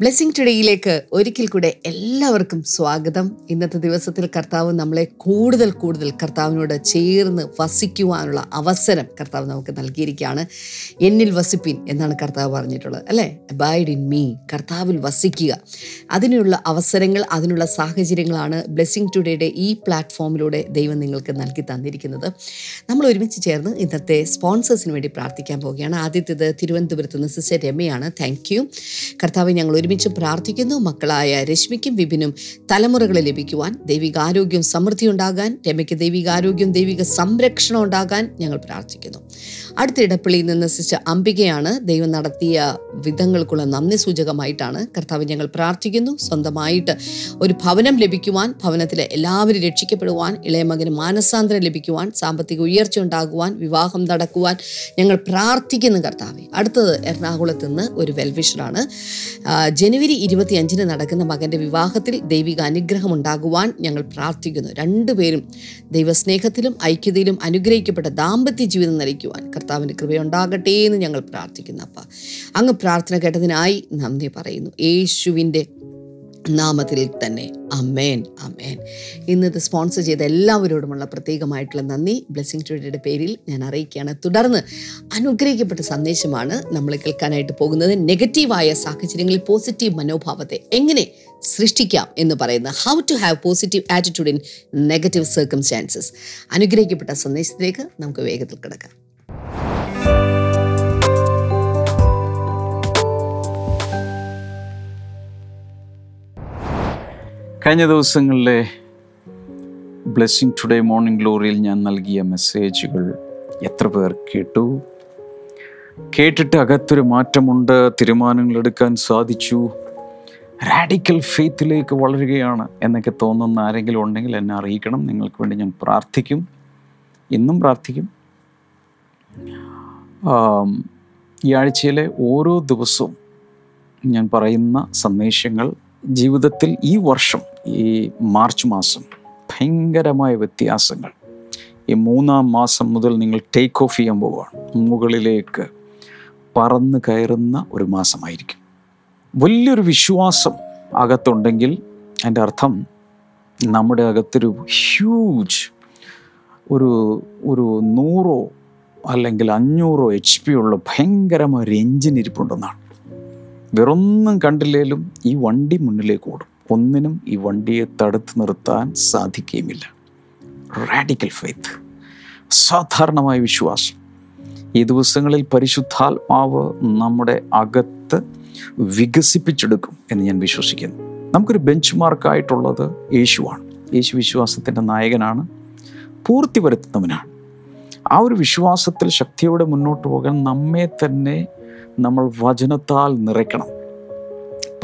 Blessing ടുഡേയിലേക്ക് ഒരിക്കൽ കൂടെ എല്ലാവർക്കും സ്വാഗതം. ഇന്നത്തെ ദിവസത്തിൽ കർത്താവ് നമ്മളെ കൂടുതൽ കൂടുതൽ കർത്താവിനോട് ചേർന്ന് വസിക്കുവാനുള്ള അവസരം കർത്താവ് നമുക്ക് നൽകിയിരിക്കുകയാണ്. എന്നിൽ വസിപ്പിൻ എന്നാണ് കർത്താവ് പറഞ്ഞിട്ടുള്ളത് അല്ലേ? അബൈഡ് ഇൻ മീ കർത്താവിൽ വസിക്കുക. അതിനുള്ള അവസരങ്ങൾ അതിനുള്ള സാഹചര്യങ്ങളാണ് ബ്ലെസ്സിങ് ടുഡേയുടെ ഈ പ്ലാറ്റ്ഫോമിലൂടെ ദൈവം നിങ്ങൾക്ക് നൽകി തന്നിരിക്കുന്നത്. നമ്മൾ ഒരുമിച്ച് ചേർന്ന് ഇന്നത്തെ സ്പോൺസേഴ്സിന് വേണ്ടി പ്രാർത്ഥിക്കാൻ പോവുകയാണ്. ആദ്യത്തേത് തിരുവനന്തപുരത്ത് നിന്ന് സിസ്റ്റർ രമയാണ്. താങ്ക് യു കർത്താവ് ഞങ്ങൾ ഒരുമിച്ച് പ്രാർത്ഥിക്കുന്നു. മക്കളായ രശ്മിക്കും വിപിനും തലമുറകൾ ലഭിക്കുവാൻ ദൈവികാരോഗ്യം സമൃദ്ധി ഉണ്ടാകാൻ രമയ്ക്ക് ദൈവികാരോഗ്യം ദൈവിക സംരക്ഷണം ഉണ്ടാകാൻ ഞങ്ങൾ പ്രാർത്ഥിക്കുന്നു. അടുത്ത ഇടപ്പള്ളിയിൽ നിന്ന് സിസ്റ്റർ അംബികയാണ് ദൈവം നടത്തിയ വിധങ്ങൾക്കുള്ള നന്ദി സൂചകമായിട്ടാണ് കർത്താവ് ഞങ്ങൾ പ്രാർത്ഥിക്കുന്നു. സ്വന്തമായിട്ട് ഒരു ഭവനം ലഭിക്കുവാൻ ഭവനത്തിലെ എല്ലാവരും രക്ഷിക്കപ്പെടുവാൻ ഇളയ മകന് മാനസാന്തരം ലഭിക്കുവാൻ സാമ്പത്തിക ഉയർച്ച ഉണ്ടാകുവാൻ വിവാഹം നടക്കുവാൻ ഞങ്ങൾ പ്രാർത്ഥിക്കുന്നു കർത്താവെ. അടുത്തത് എറണാകുളത്ത് നിന്ന് ഒരു വെൽവിഷറാണ്. ജനുവരി ഇരുപത്തി അഞ്ചിന് നടക്കുന്ന മകന്റെ വിവാഹത്തിൽ ദൈവിക അനുഗ്രഹം ഉണ്ടാകുവാൻ ഞങ്ങൾ പ്രാർത്ഥിക്കുന്നു. രണ്ടുപേരും ദൈവസ്നേഹത്തിലും ഐക്യതയിലും അനുഗ്രഹിക്കപ്പെട്ട ദാമ്പത്യ ജീവിതം നയിക്കുവാൻ കർത്താവിന്റെ കൃപയുണ്ടാകട്ടെ എന്ന് ഞങ്ങൾ പ്രാർത്ഥിക്കുന്നു അപ്പ. അങ്ങ് പ്രാർത്ഥന കേട്ടതിനായി നന്ദി പറയുന്നു. യേശുവിന്റെ നാമത്തിൽ തന്നെ. അമേൻ അമേൻ ഇന്നത്തെ സ്പോൺസർ ചെയ്ത എല്ലാവരോടുമുള്ള പ്രത്യേകമായിട്ടുള്ള നന്ദി. ബ്ലെസ്സിങ് ടുഡേയുടെ പേരിൽ ഞാൻ അറിയിക്കുകയാണ്. തുടർന്ന് അനുഗ്രഹിക്കപ്പെട്ട സന്ദേശമാണ് നമ്മൾ കേൾക്കാനായിട്ട് പോകുന്നത്. നെഗറ്റീവായ സാഹചര്യങ്ങളിൽ പോസിറ്റീവ് മനോഭാവത്തെ എങ്ങനെ സൃഷ്ടിക്കാം എന്ന് പറയുന്ന how to have positive attitude in negative circumstances അനുഗ്രഹിക്കപ്പെട്ട സന്ദേശത്തിലേക്ക് നമുക്ക് വേഗത്തിൽ കിടക്കാം. കഴിഞ്ഞ ദിവസങ്ങളിലെ ബ്ലെസ്സിങ് ടുഡേ മോർണിംഗ് ഗ്ലോറിയിൽ ഞാൻ നൽകിയ മെസ്സേജുകൾ എത്ര പേർ കേട്ടു? കേട്ടിട്ട് അകത്തൊരു മാറ്റമുണ്ട് തീരുമാനങ്ങൾ എടുക്കാൻ സാധിച്ചു റാഡിക്കൽ ഫെയ്ത്തിലേക്ക് വളരുകയാണ് എന്നൊക്കെ തോന്നുന്ന ആരെങ്കിലും ഉണ്ടെങ്കിൽ എന്നെ അറിയിക്കണം. നിങ്ങൾക്ക് വേണ്ടി ഞാൻ പ്രാർത്ഥിക്കും. ഇന്നും പ്രാർത്ഥിക്കും. ഈ ആഴ്ചയിലെ ഓരോ ദിവസവും ഞാൻ പറയുന്ന സന്ദേശങ്ങൾ ജീവിതത്തിൽ ഈ വർഷം ഈ മാർച്ച് മാസം ഭയങ്കരമായ വ്യത്യാസങ്ങൾ. ഈ മൂന്നാം മാസം മുതൽ നിങ്ങൾ ടേക്ക് ഓഫ് ചെയ്യാൻ പോവുകയാണ്. മുകളിലേക്ക് പറന്ന് കയറുന്ന ഒരു മാസമായിരിക്കും. വലിയൊരു വിശ്വാസം അകത്തുണ്ടെങ്കിൽ അതിന്റെ അർത്ഥം നമ്മുടെ അകത്തൊരു ഹ്യൂജ് ഒരു ഒരു നൂറോ അല്ലെങ്കിൽ അഞ്ഞൂറോ എച്ച് പി ഉള്ള ഭയങ്കരമായ ഒരു എഞ്ചിൻ ഇരിപ്പുണ്ടെന്നാണ്. വേറൊന്നും കണ്ടില്ലേലും ഈ വണ്ടി മുന്നിലേക്ക് ഓടും. ഒന്നിനും ഈ വണ്ടിയെ തടുത്തു നിർത്താൻ സാധിക്കുകയുമില്ല. റാഡിക്കൽ ഫെയ്ത്ത് സാധാരണമായ വിശ്വാസം. ഈ ദിവസങ്ങളിൽ പരിശുദ്ധാത്മാവ് നമ്മുടെ അകത്ത് വികസിപ്പിച്ചെടുക്കും എന്ന് ഞാൻ വിശ്വസിക്കുന്നു. നമുക്കൊരു ബെഞ്ച് മാർക്കായിട്ടുള്ളത് യേശുവാണ്. യേശു വിശ്വാസത്തിന്റെ നായകനാണ്. പൂർത്തി വരുത്തുന്നവനാണ്. ആ ഒരു വിശ്വാസത്തിൽ ശക്തിയോടെ മുന്നോട്ട് പോകാൻ നമ്മെ തന്നെ നമ്മൾ വചനത്താൽ നിറയ്ക്കണം.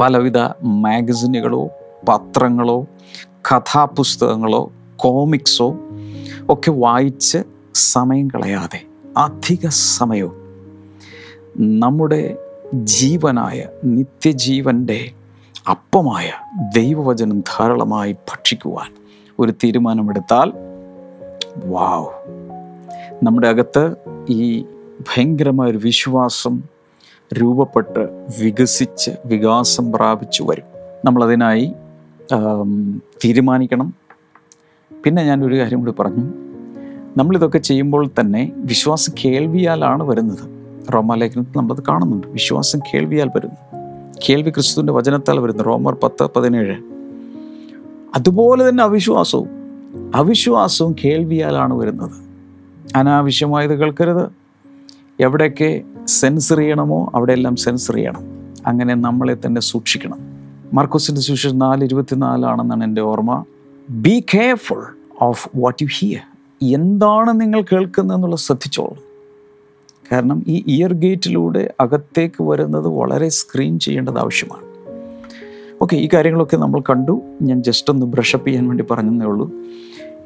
പലവിധ മാഗസിനുകളോ പത്രങ്ങളോ കഥാപുസ്തകങ്ങളോ കോമിക്സോ ഒക്കെ വായിച്ച് സമയം കളയാതെ അധിക സമയവും നമ്മുടെ ജീവനായ നിത്യജീവന്റെ അപ്പമായ ദൈവവചനം ധാരാളമായി ഭക്ഷിക്കുവാൻ ഒരു തീരുമാനമെടുത്താൽ വാവ്. നമ്മുടെ അകത്ത് ഈ ഭയങ്കരമായ ഒരു വിശ്വാസം രൂപപ്പെട്ട് വികസിച്ച് വികാസം പ്രാപിച്ചു വരും. നമ്മളതിനായി തീരുമാനിക്കണം. പിന്നെ ഞാനൊരു കാര്യം കൂടി പറഞ്ഞു. നമ്മളിതൊക്കെ ചെയ്യുമ്പോൾ തന്നെ വിശ്വാസം കേൾവിയാലാണ് വരുന്നത്. റോമാലേഖനത്തിൽ നമ്മളത് കാണുന്നുണ്ട്. വിശ്വാസം കേൾവിയാൽ വരുന്നു. കേൾവി ക്രിസ്തുവിന്റെ വചനത്താൽ വരുന്നു. റോമർ പത്ത് പതിനേഴ്. അതുപോലെ തന്നെ അവിശ്വാസവും. അവിശ്വാസവും കേൾവിയാലാണ് വരുന്നത്. അനാവശ്യമായത് കേൾക്കരുത്. എവിടെയൊക്കെ സെൻസർ ചെയ്യണമോ? അവിടെയെല്ലാം സെൻസർ ചെയ്യണം. അങ്ങനെ നമ്മളെ തന്നെ സൂക്ഷിക്കണം. മാർക്കോസിന്റെ സുവിശേഷം നാല് ഇരുപത്തിനാലാണെന്നാണ് എന്റെ ഓർമ്മ. Be careful of what you hear എന്താണ് നിങ്ങൾ കേൾക്കുന്നതെന്നുള്ള ശ്രദ്ധിച്ചോളൂ. കാരണം ഈ ഇയർ ഗേറ്റിലൂടെ അകത്തേക്ക് വരുന്നത് വളരെ സ്ക്രീൻ ചെയ്യേണ്ടത് ആവശ്യമാണ്. ഓക്കെ ഈ കാര്യങ്ങളൊക്കെ നമ്മൾ കണ്ടു. ഞാൻ ജസ്റ്റ് ഒന്ന് ബ്രഷപ്പ് ചെയ്യാൻ വേണ്ടി പറഞ്ഞതേ ഉള്ളൂ.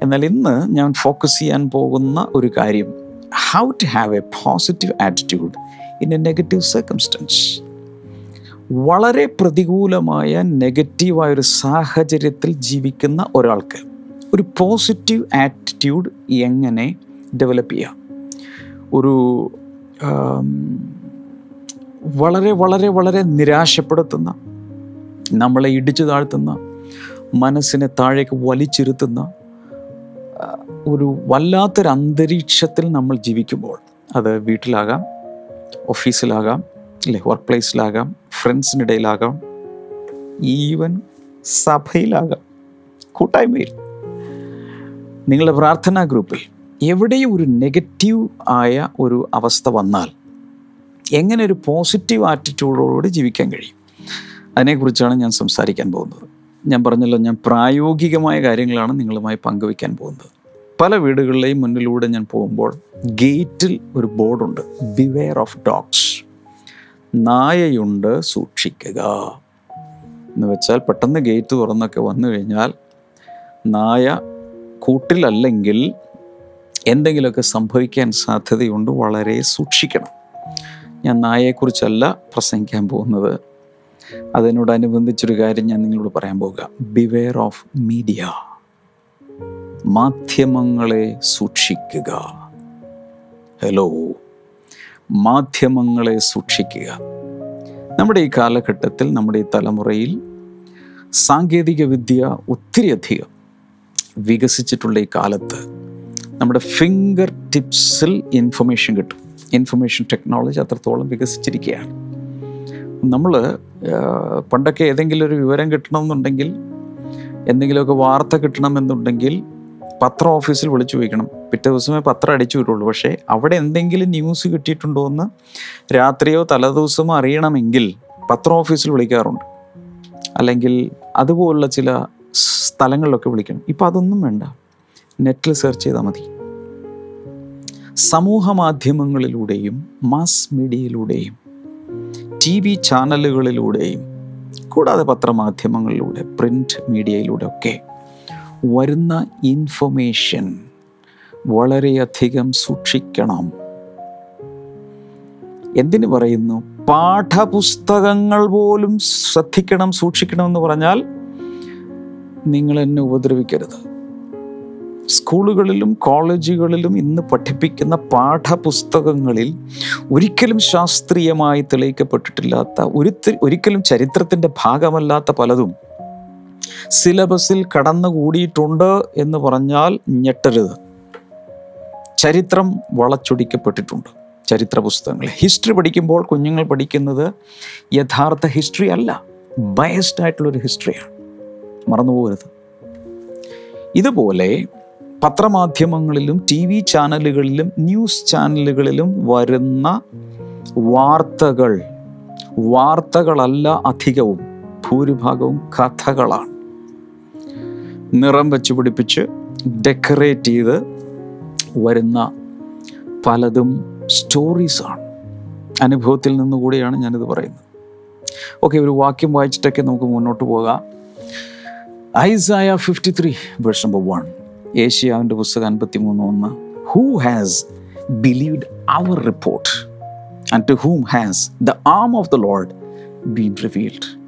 എന്നാൽ ഇന്ന് ഞാൻ ഫോക്കസ് ചെയ്യാൻ പോകുന്ന ഒരു കാര്യം. How to have a positive attitude in a negative circumstance വളരെ പ്രതികൂലമായ നെഗറ്റീവായ ഒരു സാഹചര്യത്തിൽ ജീവിക്കുന്ന ഒരാൾക്ക് ഒരു പോസിറ്റീവ് ആറ്റിറ്റ്യൂഡ് എങ്ങനെ ഡെവലപ്പ് ചെയ്യാം? ഒരു വളരെ വളരെ വളരെ നിരാശപ്പെടുത്തുന്ന നമ്മളെ ഇടിച്ചു താഴ്ത്തുന്ന മനസ്സിനെ താഴേക്ക് വലിച്ചിരുത്തുന്ന ഒരു വല്ലാത്തൊരു അന്തരീക്ഷത്തിൽ നമ്മൾ ജീവിക്കുമ്പോൾ അത് വീട്ടിലാകാം ഓഫീസിലാകാം അല്ലെ വർക്ക് പ്ലേസിലാകാം ഫ്രണ്ട്സിനിടയിലാകാം ഈവൻ സഭയിലാകാം കൂട്ടായ്മയിൽ. നിങ്ങളുടെ പ്രാർത്ഥനാ ഗ്രൂപ്പിൽ എവിടെയും ഒരു നെഗറ്റീവ് ആയ ഒരു അവസ്ഥ വന്നാൽ എങ്ങനെ ഒരു പോസിറ്റീവ് ആറ്റിറ്റ്യൂഡോടുകൂടി ജീവിക്കാൻ കഴിയും? അതിനെക്കുറിച്ചാണ് ഞാൻ സംസാരിക്കാൻ പോകുന്നത്. ഞാൻ പറഞ്ഞല്ലോ ഞാൻ പ്രായോഗികമായ കാര്യങ്ങളാണ് നിങ്ങളുമായി പങ്കുവയ്ക്കാൻ പോകുന്നത്. പല വീടുകളിലെയും മുന്നിലൂടെ ഞാൻ പോകുമ്പോൾ ഗേറ്റിൽ ഒരു ബോർഡുണ്ട്. ബിവെയർ ഓഫ് ഡോഗ്സ് നായയുണ്ട് സൂക്ഷിക്കുക. എന്ന് വെച്ചാൽ പെട്ടെന്ന് ഗേറ്റ് തുറന്നൊക്കെ വന്നു കഴിഞ്ഞാൽ നായ കൂട്ടിലല്ലെങ്കിൽ എന്തെങ്കിലുമൊക്കെ സംഭവിക്കാൻ സാധ്യതയുണ്ട് വളരെ സൂക്ഷിക്കണം. ഞാൻ നായയെക്കുറിച്ചല്ല പ്രസംഗിക്കാൻ പോകുന്നത്. അതിനോടനുബന്ധിച്ചൊരു കാര്യം ഞാൻ നിങ്ങളോട് പറയാൻ പോകുക. ബിവെയർ ഓഫ് മീഡിയ മാധ്യമങ്ങളെ സൂക്ഷിക്കുക. ഹലോ മാധ്യമങ്ങളെ സൂക്ഷിക്കുക. നമ്മുടെ ഈ കാലഘട്ടത്തിൽ നമ്മുടെ ഈ തലമുറയിൽ സാങ്കേതിക വിദ്യ ഒത്തിരിയധികം വികസിച്ചിട്ടുള്ള ഈ കാലത്ത് നമ്മുടെ ഫിംഗർ ടിപ്സിൽ ഇൻഫർമേഷൻ കിട്ടും. ഇൻഫർമേഷൻ ടെക്നോളജി അത്രത്തോളം വികസിച്ചിരിക്കുകയാണ്. നമ്മൾ പണ്ടൊക്കെ ഏതെങ്കിലും ഒരു വിവരം കിട്ടണമെന്നുണ്ടെങ്കിൽ എന്തെങ്കിലുമൊക്കെ വാർത്ത കിട്ടണമെന്നുണ്ടെങ്കിൽ പത്രം ഓഫീസിൽ വിളിച്ചു ചോദിക്കണം. പിറ്റേ ദിവസമേ പത്രം അടിച്ചു വരുള്ളൂ പക്ഷേ അവിടെ എന്തെങ്കിലും ന്യൂസ് കിട്ടിയിട്ടുണ്ടോ എന്ന് രാത്രിയോ തലേദിവസമോ അറിയണമെങ്കിൽ പത്രം ഓഫീസിൽ വിളിക്കാറുണ്ട്. അല്ലെങ്കിൽ അതുപോലുള്ള ചില സ്ഥലങ്ങളിലൊക്കെ വിളിക്കണം. ഇപ്പം അതൊന്നും വേണ്ട. നെറ്റിൽ സെർച്ച് ചെയ്താൽ മതി. സമൂഹ മാധ്യമങ്ങളിലൂടെയും മാസ് മീഡിയയിലൂടെയും ടി വി ചാനലുകളിലൂടെയും കൂടാതെ പത്രമാധ്യമങ്ങളിലൂടെ പ്രിന്റ് മീഡിയയിലൂടെ ഒക്കെ വരുന്ന ഇൻഫർമേഷൻ വളരെയധികം സൂക്ഷിക്കണം. എന്തിനു പറയുന്നു? പാഠപുസ്തകങ്ങൾ പോലും ശ്രദ്ധിക്കണം സൂക്ഷിക്കണം എന്ന് പറഞ്ഞാൽ നിങ്ങൾ എന്നെ ഉപദ്രവിക്കരുത്. സ്കൂളുകളിലും കോളേജുകളിലും ഇന്ന് പഠിപ്പിക്കുന്ന പാഠപുസ്തകങ്ങളിൽ ഒരിക്കലും ശാസ്ത്രീയമായി തെളിയിക്കപ്പെട്ടിട്ടില്ലാത്ത ഒരു ഒരിക്കലും ചരിത്രത്തിന്റെ ഭാഗമല്ലാത്ത പലതും സിലബസിൽ കടന്നുകൂടിയിട്ടുണ്ട് എന്ന് പറഞ്ഞാൽ ഞെട്ടരുത്. ചരിത്രം വളച്ചൊടിക്കപ്പെട്ടിട്ടുണ്ട്. ചരിത്ര പുസ്തകങ്ങൾ. ഹിസ്റ്ററി പഠിക്കുമ്പോൾ കുഞ്ഞുങ്ങൾ പഠിക്കുന്നത് യഥാർത്ഥ ഹിസ്റ്ററി അല്ല ബയസ്ഡ് ആയിട്ടുള്ളൊരു ഹിസ്റ്ററിയാണ്. മറന്നുപോകരുത്. ഇതുപോലെ പത്രമാധ്യമങ്ങളിലും ടി വി ചാനലുകളിലും ന്യൂസ് ചാനലുകളിലും വരുന്ന വാർത്തകൾ വാർത്തകളല്ല അധികവും ഭൂരിഭാഗവും കഥകളാണ്. നിറം വെച്ച് പിടിപ്പിച്ച് ഡെക്കറേറ്റ് ചെയ്ത് വരുന്ന പലതും സ്റ്റോറീസാണ് അനുഭവത്തിൽ നിന്നുകൂടിയാണ് ഞാനിത് പറയുന്നത്. ഓക്കെ ഒരു വാക്യം വായിച്ചിട്ടൊക്കെ നമുക്ക് മുന്നോട്ട് പോകാം. Isaiah fifty three verse number one ഏഷ്യാവിന്റെ പുസ്തകം അൻപത്തി മൂന്ന് ഒന്ന്. Who has believed our report and to whom has the arm of the lord been revealed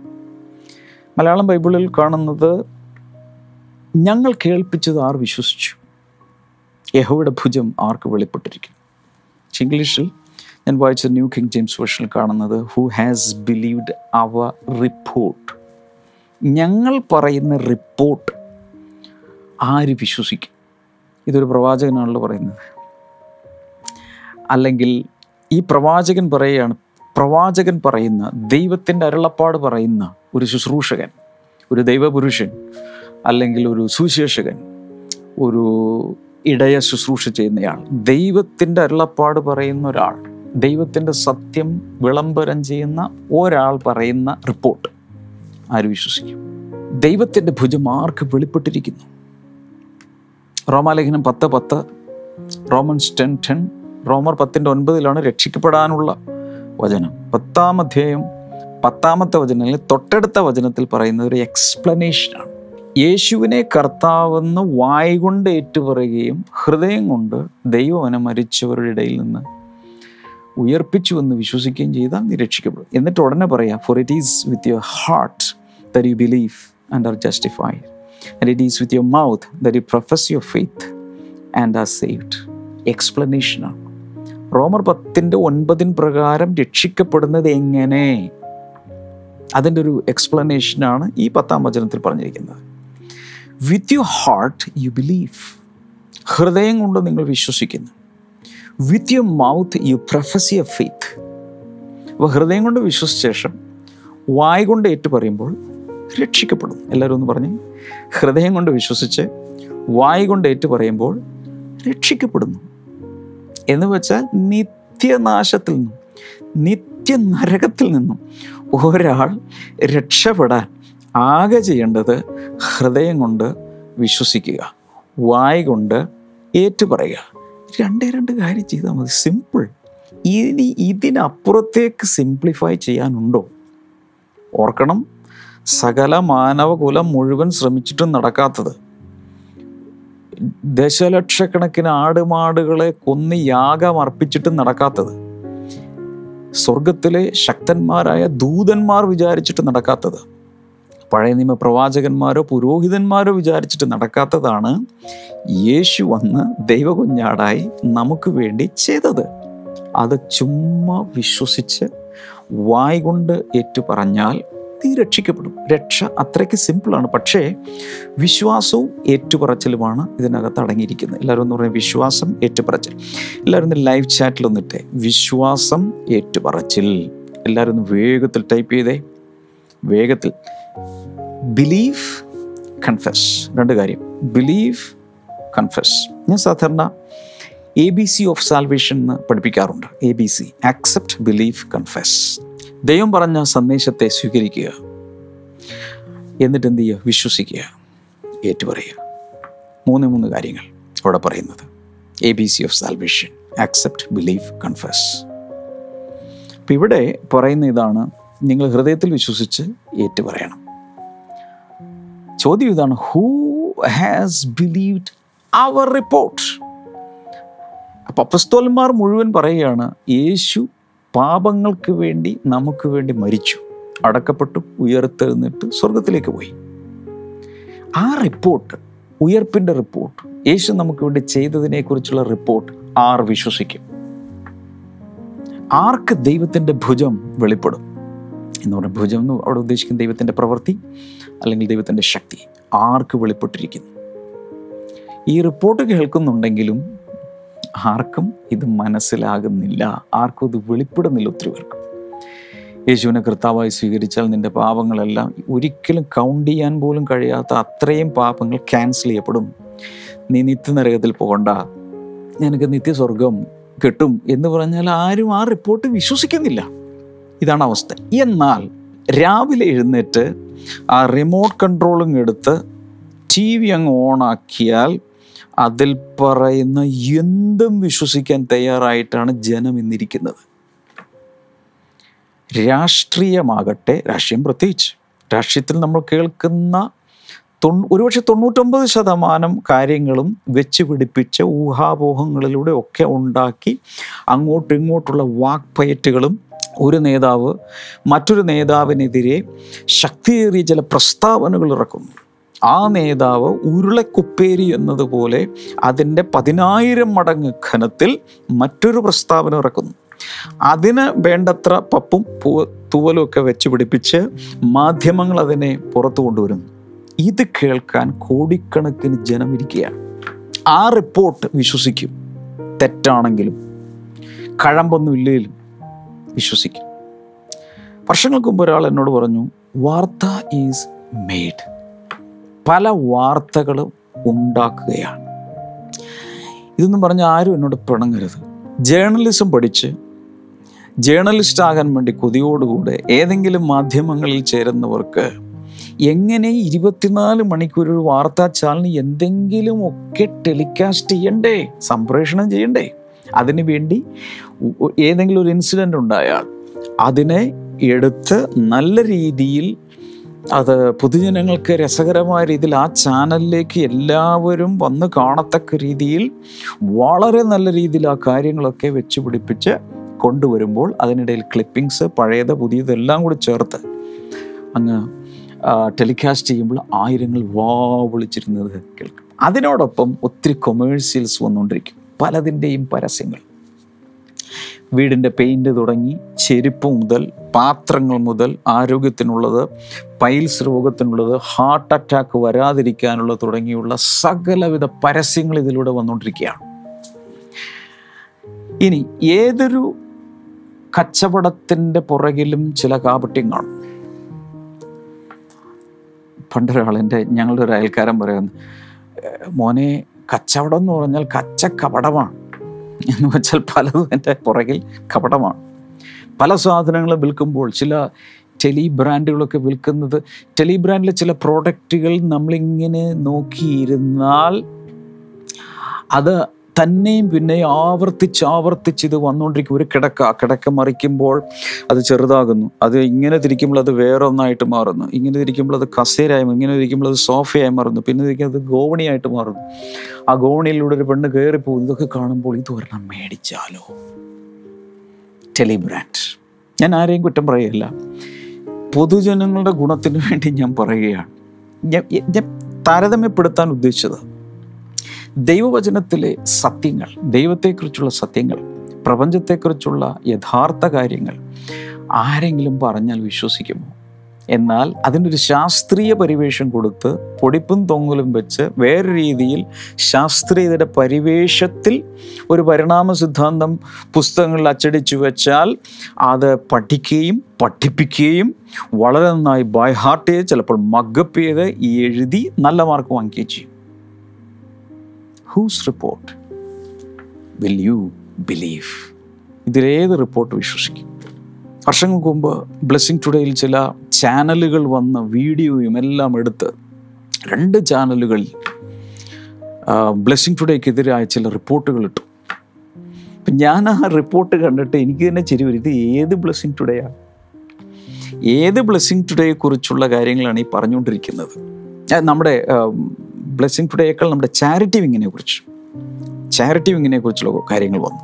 Malayalam ബൈബിളിൽ കാണുന്നത് ഞങ്ങൾ കേൾപ്പിച്ചത് ആർ വിശ്വസിച്ചു. യഹോയുടെ ഭുജം ആർക്ക് വെളിപ്പെട്ടിരിക്കും? ഇംഗ്ലീഷിൽ ഞാൻ വായിച്ച ന്യൂ കിങ് ജെയിംസ് വേർഷനിൽ കാണുന്നത് who has believed our report ഞങ്ങൾ പറയുന്ന റിപ്പോർട്ട് ആര് വിശ്വസിക്കും? ഇതൊരു പ്രവാചകനാണല്ലോ പറയുന്നത്. അല്ലെങ്കിൽ ഈ പ്രവാചകൻ പറയുകയാണ് പ്രവാചകൻ പറയുന്ന ദൈവത്തിന്റെ അരുളപ്പാട് പറയുന്ന ഒരു ശുശ്രൂഷകൻ ഒരു ദൈവപുരുഷൻ അല്ലെങ്കിൽ ഒരു സുവിശേഷകൻ ഒരു ഇടയ ശുശ്രൂഷ ചെയ്യുന്നയാൾ ദൈവത്തിന്റെ അരുളപ്പാട് പറയുന്ന ഒരാൾ ദൈവത്തിന്റെ സത്യം വിളംബരം ചെയ്യുന്ന ഒരാൾ പറയുന്ന റിപ്പോർട്ട് ആര് വിശ്വസിക്കും? ദൈവത്തിന്റെ ഭുജം ആർക്ക് വെളിപ്പെട്ടിരിക്കുന്നു? റോമാലേഖനം പത്ത് പത്ത് റോമൻസ് ടെൻ ടെൻ റോമർ പത്തിന്റെ ഒൻപതിലാണ് രക്ഷിക്കപ്പെടാനുള്ള വചനം. പത്താം അധ്യായം പത്താമത്തെ വചനം അല്ലെങ്കിൽ തൊട്ടടുത്ത വചനത്തിൽ പറയുന്ന ഒരു എക്സ്പ്ലനേഷനാണ്. യേശുവിനെ കർത്താവെന്ന് വായ് കൊണ്ട് ഏറ്റുപറയുകയും ഹൃദയം കൊണ്ട് ദൈവം അവനെ മരിച്ചവരുടെ ഇടയിൽ നിന്ന് ഉയർപ്പിച്ചു എന്ന് വിശ്വസിക്കുകയും ചെയ്താൽ നീ രക്ഷിക്കപ്പെടും. എന്നിട്ട് ഉടനെ പറയാം for it is with your heart that you believe and are justified and it is with your mouth that you profess your faith and are saved എക്സ്പ്ലനേഷനാണ് റോമർ പത്തിന്റെ ഒൻപതിൻ പ്രകാരം രക്ഷിക്കപ്പെടുന്നത് എങ്ങനെ? അതിന്റെ ഒരു എക്സ്പ്ലനേഷനാണ് ഈ പത്താം വചനത്തിൽ പറഞ്ഞിരിക്കുന്നത്. With you heart you believe ഹൃദയം കൊണ്ട് നിങ്ങൾ വിശ്വസിക്കുന്നു. With you mouth you profess you faith അപ്പോൾ ഹൃദയം കൊണ്ട് വിശ്വസിച്ച ശേഷം വായ് കൊണ്ട് ഏറ്റു പറയുമ്പോൾ രക്ഷിക്കപ്പെടും. എല്ലാവരും ഒന്ന് പറഞ്ഞ്. ഹൃദയം കൊണ്ട് വിശ്വസിച്ച് വായ് കൊണ്ട് ഏറ്റു പറയുമ്പോൾ രക്ഷിക്കപ്പെടുന്നു. എന്ന് വെച്ചാൽ നിത്യനാശത്തിൽ നിന്നും നിത്യനരകത്തിൽ നിന്നും ഒരാൾ രക്ഷപ്പെടാൻ ആകെ ചെയ്യേണ്ടത് ഹൃദയം കൊണ്ട് വിശ്വസിക്കുക വായ് കൊണ്ട് ഏറ്റുപറയുക. രണ്ടേ രണ്ട് കാര്യം ചെയ്താൽ മതി. സിമ്പിൾ ഇനി ഇതിനപ്പുറത്തേക്ക് സിംപ്ലിഫൈ ചെയ്യാനുണ്ടോ? ഓർക്കണം സകല മാനവകുലം മുഴുവൻ ശ്രമിച്ചിട്ടും നടക്കാത്തത്. ദശലക്ഷക്കണക്കിന് ആടുമാടുകളെ കൊന്ന് യാഗം അർപ്പിച്ചിട്ടും നടക്കാത്തത്. സ്വർഗത്തിലെ ശക്തന്മാരായ ദൂതന്മാർ വിചാരിച്ചിട്ട് നടക്കാത്തത്. പഴയ നിയമ പ്രവാചകന്മാരോ പുരോഹിതന്മാരോ വിചാരിച്ചിട്ട് നടക്കാത്തതാണ് യേശു വന്ന് ദൈവകുഞ്ഞാടായി നമുക്ക് വേണ്ടി ചെയ്തത്. അത് ചുമ്മാ വിശ്വസിച്ച് വായ് കൊണ്ട് ഏറ്റു പറഞ്ഞാൽ നീ രക്ഷിക്കപ്പെടും. രക്ഷ അത്രയ്ക്ക് സിമ്പിളാണ്. പക്ഷേ വിശ്വാസവും ഏറ്റുപറച്ചിലുമാണ് ഇതിനകത്ത് അടങ്ങിയിരിക്കുന്നത്. എല്ലാവരും ഒന്ന് പറഞ്ഞാൽ വിശ്വാസം ഏറ്റുപറച്ചിൽ. എല്ലാവരും ഒന്ന് ലൈവ് ചാറ്റിൽ ഒന്നിട്ടെ. വിശ്വാസം ഏറ്റുപറച്ചിൽ. എല്ലാവരും ഒന്ന് വേഗത്തിൽ ടൈപ്പ് ചെയ്തേ. വേഗത്തിൽ. ബിലീവ് കൺഫെസ് രണ്ട് കാര്യം. ബിലീവ് കൺഫെസ് ഞാൻ സാധാരണ A B C of salvation എന്ന് പഠിപ്പിക്കാറുണ്ട്. A B C accept believe confess ദൈവം പറഞ്ഞ സന്ദേശത്തെ സ്വീകരിക്കുക. എന്നിട്ട് എന്ത് ചെയ്യുക? വിശ്വസിക്കുക. ഏറ്റുപറയുക. മൂന്ന് മൂന്ന് കാര്യങ്ങൾ അവിടെ പറയുന്നത്. A B C of salvation accept believe confess അപ്പം ഇവിടെ പറയുന്ന ഇതാണ് നിങ്ങൾ ഹൃദയത്തിൽ വിശ്വസിച്ച് ഏറ്റുപറയണം. ചോദ്യം ഇതാണ്. Who has believed our report അപ്പം അപ്പസ്തോലന്മാർ മുഴുവൻ പറയുകയാണ് യേശു പാപങ്ങൾക്ക് വേണ്ടി നമുക്ക് വേണ്ടി മരിച്ചു. അടക്കപ്പെട്ടു ഉയർത്തെഴുന്നിട്ട് സ്വർഗത്തിലേക്ക് പോയി. ആ റിപ്പോർട്ട് ഉയർപ്പിന്റെ റിപ്പോർട്ട് യേശു നമുക്ക് വേണ്ടി ചെയ്തതിനെക്കുറിച്ചുള്ള റിപ്പോർട്ട് ആർ വിശ്വസിക്കും? ആർക്ക് ദൈവത്തിന്റെ ഭുജം വെളിപ്പെടും? എന്ന് പറഞ്ഞ ഭുജം എന്ന് അവിടെ ഉദ്ദേശിക്കുന്ന ദൈവത്തിന്റെ പ്രവൃത്തി അല്ലെങ്കിൽ ദൈവത്തിന്റെ ശക്തി ആർക്ക് വെളിപ്പെട്ടിരിക്കുന്നു? ഈ റിപ്പോർട്ട് കേൾക്കുന്നുണ്ടെങ്കിലും ആർക്കും ഇത് മനസ്സിലാകുന്നില്ല. ആർക്കും ഇത് വെളിപ്പെടുന്നില്ല ഒത്തിരി പേർക്ക്. യേശുവിനെ കർത്താവായി സ്വീകരിച്ചാൽ നിന്റെ പാപങ്ങളെല്ലാം ഒരിക്കലും കൗണ്ട് ചെയ്യാൻ പോലും കഴിയാത്ത അത്രയും പാപങ്ങൾ ക്യാൻസൽ ചെയ്യപ്പെടും. നീ നിത്യനരകത്തിൽ പോകണ്ട. നിനക്ക് നിത്യസ്വർഗം കിട്ടും എന്ന് പറഞ്ഞാൽ ആരും ആ റിപ്പോർട്ട് വിശ്വസിക്കുന്നില്ല. ഇതാണ് അവസ്ഥ. എന്നാൽ രാവിലെ എഴുന്നേറ്റ് ആ റിമോട്ട് കൺട്രോളും എടുത്ത് ടി വി അങ്ങ് ഓണാക്കിയാൽ അതിൽ പറയുന്ന എന്തും വിശ്വസിക്കാൻ തയ്യാറായിട്ടാണ് ജനം ഇന്നിരിക്കുന്നത്. രാഷ്ട്രീയമാകട്ടെ രാഷ്ട്രീയം പ്രത്യേകിച്ച്. രാഷ്ട്രീയത്തിൽ നമ്മൾ കേൾക്കുന്ന തൊണ്ണൂ ഒരുപക്ഷെ തൊണ്ണൂറ്റൊമ്പത് ശതമാനം കാര്യങ്ങളും വെച്ച് പിടിപ്പിച്ച ഊഹാപോഹങ്ങളിലൂടെ ഒക്കെ ഉണ്ടാക്കി അങ്ങോട്ടും ഇങ്ങോട്ടുള്ള വാക്പയറ്റുകളും ഒരു നേതാവ് മറ്റൊരു നേതാവിനെതിരെ ശക്തിയേറിയ ചില പ്രസ്താവനകൾ ഇറക്കുന്നു. ആ നേതാവ് ഉരുളക്കുപ്പേരി എന്നതുപോലെ അതിന്റെ പതിനായിരം മടങ്ങ് ഘനത്തിൽ മറ്റൊരു പ്രസ്താവന ഇറക്കുന്നു. അതിന് വേണ്ടത്ര പപ്പും പൂ- തൂവലും ഒക്കെ വെച്ച് പിടിപ്പിച്ച് മാധ്യമങ്ങൾ അതിനെ പുറത്തു കൊണ്ടുവരുന്നു. ഇത് കേൾക്കാൻ കോടിക്കണക്കിന് ജനം ഇരിക്കുകയാണ്. ആ റിപ്പോർട്ട് വിശ്വസിക്കും. തെറ്റാണെങ്കിലും കഴമ്പൊന്നും ഇല്ലെങ്കിലും വിശ്വസിക്കും. വർഷങ്ങൾക്ക് മുമ്പ് ഒരാൾ എന്നോട് പറഞ്ഞു വാർത്ത ഈസ് മെയ്ഡ് പല വാർത്തകളും ഉണ്ടാക്കുകയാണ്. ഇതൊന്നും പറഞ്ഞ് ആരും എന്നോട് പിണങ്ങരുത്. ജേർണലിസം പഠിച്ച് ജേർണലിസ്റ്റ് ആകാൻ വേണ്ടി കൊതിയോടുകൂടെ ഏതെങ്കിലും മാധ്യമങ്ങളിൽ ചേരുന്നവർക്ക് എങ്ങനെ ഇരുപത്തിനാല് മണിക്കൂർ വാർത്താ ചാനലിന് എന്തെങ്കിലും ഒക്കെ ടെലികാസ്റ്റ് ചെയ്യണ്ടേ സംപ്രേഷണം ചെയ്യണ്ടേ? അതിനു വേണ്ടി ഉ- ഉ- ഏതെങ്കിലും ഒരു ഇൻസിഡന്റ് ഉണ്ടായാൽ അതിനെ എടുത്ത് നല്ല രീതിയിൽ അത് പൊതുജനങ്ങൾക്ക് രസകരമായ രീതിയിൽ ആ ചാനലിലേക്ക് എല്ലാവരും വന്ന് കാണത്തക്ക രീതിയിൽ വളരെ നല്ല രീതിയിൽ ആ കാര്യങ്ങളൊക്കെ വെച്ച് പിടിപ്പിച്ച് കൊണ്ടുവരുമ്പോൾ അതിനിടയിൽ ക്ലിപ്പിങ്സ് പഴയത് പുതിയത് എല്ലാം കൂടി ചേർത്ത് അങ്ങ് ടെലികാസ്റ്റ് ചെയ്യുമ്പോൾ ആയിരങ്ങൾ വാ വിളിച്ചിരുന്നത് കേൾക്കും. അതിനോടൊപ്പം ഒത്തിരി കൊമേഴ്സ്യൽസ് വന്നുകൊണ്ടിരിക്കും. പലതിന്റെയും പരസ്യങ്ങൾ. വീടിന്റെ പെയിന്റ് തുടങ്ങി ചെരുപ്പ് മുതൽ പാത്രങ്ങൾ മുതൽ ആരോഗ്യത്തിനുള്ളത് പൈൽസ് രോഗത്തിനുള്ളത് ഹാർട്ട് അറ്റാക്ക് വരാതിരിക്കാനുള്ള തുടങ്ങിയുള്ള സകലവിധ പരസ്യങ്ങൾ ഇതിലൂടെ വന്നുകൊണ്ടിരിക്കുകയാണ് ഇനി ഏതൊരു കച്ചവടത്തിന്റെ പുറകിലും ചില കാപട്യം കാണും പണ്ടൊരാൾ എന്റെ ഞങ്ങളുടെ ഒരു അയൽക്കാരൻ പറയുന്നു "ഏഹ് മോനെ കച്ചവടം എന്ന് പറഞ്ഞാൽ കച്ച കപടമാണ്. എന്ന് വെച്ചാൽ പലതും എന്റെ പുറകിൽ കപടമാണ്. പല സാധനങ്ങളും വിൽക്കുമ്പോൾ ചില ടെലി ബ്രാൻഡുകളൊക്കെ വിൽക്കുന്നത് ടെലി ബ്രാൻഡിലെ ചില പ്രോഡക്റ്റുകൾ നമ്മളിങ്ങനെ നോക്കിയിരുന്നാൽ അത് തന്നെയും പിന്നെയും ആവർത്തിച്ച് ആവർത്തിച്ച് ഇത് വന്നുകൊണ്ടിരിക്കും. ഒരു കിടക്ക ആ കിടക്ക മറിക്കുമ്പോൾ അത് ചെറുതാകുന്നു. അത് ഇങ്ങനെ തിരിക്കുമ്പോൾ അത് വേറെ ഒന്നായിട്ട് മാറുന്നു. ഇങ്ങനെ തിരിക്കുമ്പോൾ അത് കസേരയായി. ഇങ്ങനെ തിരിക്കുമ്പോൾ അത് സോഫയായി മാറുന്നു. പിന്നെ തിരിക്കുമ്പോൾ അത് ഗോവണിയായിട്ട് മാറുന്നു. ആ ഗോവണിയിലൂടെ ഒരു പെണ്ണ് കയറി പോകും ഇതൊക്കെ കാണുമ്പോൾ ഇത് ഒരെണ്ണം മേടിച്ചാലോ? ടെലിബ്രാൻഡ് ഞാൻ ആരെയും കുറ്റം പറയുകയല്ല പൊതുജനങ്ങളുടെ ഗുണത്തിന് വേണ്ടി ഞാൻ പറയുകയാണ്. ഞാൻ താരതമ്യപ്പെടുത്താൻ ഉദ്ദേശിച്ചത് ദൈവവചനത്തിലെ സത്യങ്ങൾ ദൈവത്തെക്കുറിച്ചുള്ള സത്യങ്ങൾ പ്രപഞ്ചത്തെക്കുറിച്ചുള്ള യഥാർത്ഥ കാര്യങ്ങൾ ആരെങ്കിലും പറഞ്ഞാൽ വിശ്വസിക്കുമോ? എന്നാൽ അതിനൊരു ശാസ്ത്രീയ പരിവേഷം കൊടുത്ത് പൊടിപ്പും തൊങ്ങലും വെച്ച് വേറെ രീതിയിൽ ശാസ്ത്രീയതയുടെ പരിവേഷത്തിൽ ഒരു പരിണാമ സിദ്ധാന്തം പുസ്തകങ്ങളിൽ അച്ചടിച്ചു വെച്ചാൽ അത് പഠിക്കുകയും പഠിപ്പിക്കുകയും വളരെ നന്നായി ബൈ ഹാർട്ട് ചെയ്ത് ചിലപ്പോൾ മഗപ്പ് ചെയ്ത് എഴുതി നല്ല മാർക്ക് വാങ്ങിക്കുകയും ചെയ്യും. Whose report will you believe ഇതിലേത് report വിശ്വസിക്കും? വർഷങ്ങൾക്ക് മുമ്പ് ബ്ലെസ്സിങ് ടുഡേയിൽ ചില ചാനലുകൾ വന്ന വീഡിയോയും എല്ലാം എടുത്ത് രണ്ട് ചാനലുകൾ ബ്ലെസ്സിങ് ടുഡേക്കെതിരായ ചില റിപ്പോർട്ടുകൾ ഇട്ടു. അപ്പം ഞാൻ ആ റിപ്പോർട്ട് കണ്ടിട്ട് എനിക്ക് തന്നെ ചിരി വരും. ഇത് ഏത് ബ്ലെസ്സിങ് ടുഡേയാണ് ഏത് ബ്ലെസ്സിങ് ടുഡേയെക്കുറിച്ചുള്ള കാര്യങ്ങളാണ് ഈ പറഞ്ഞുകൊണ്ടിരിക്കുന്നത്? നമ്മുടെ ബ്ലെസ്സിങ് ടുഡേയേക്കാൾ നമ്മുടെ ചാരിറ്റി വിങ്ങിനെ കുറിച്ച് ചാരിറ്റി വിങ്ങിനെ കുറിച്ചുള്ള കാര്യങ്ങൾ വന്നു.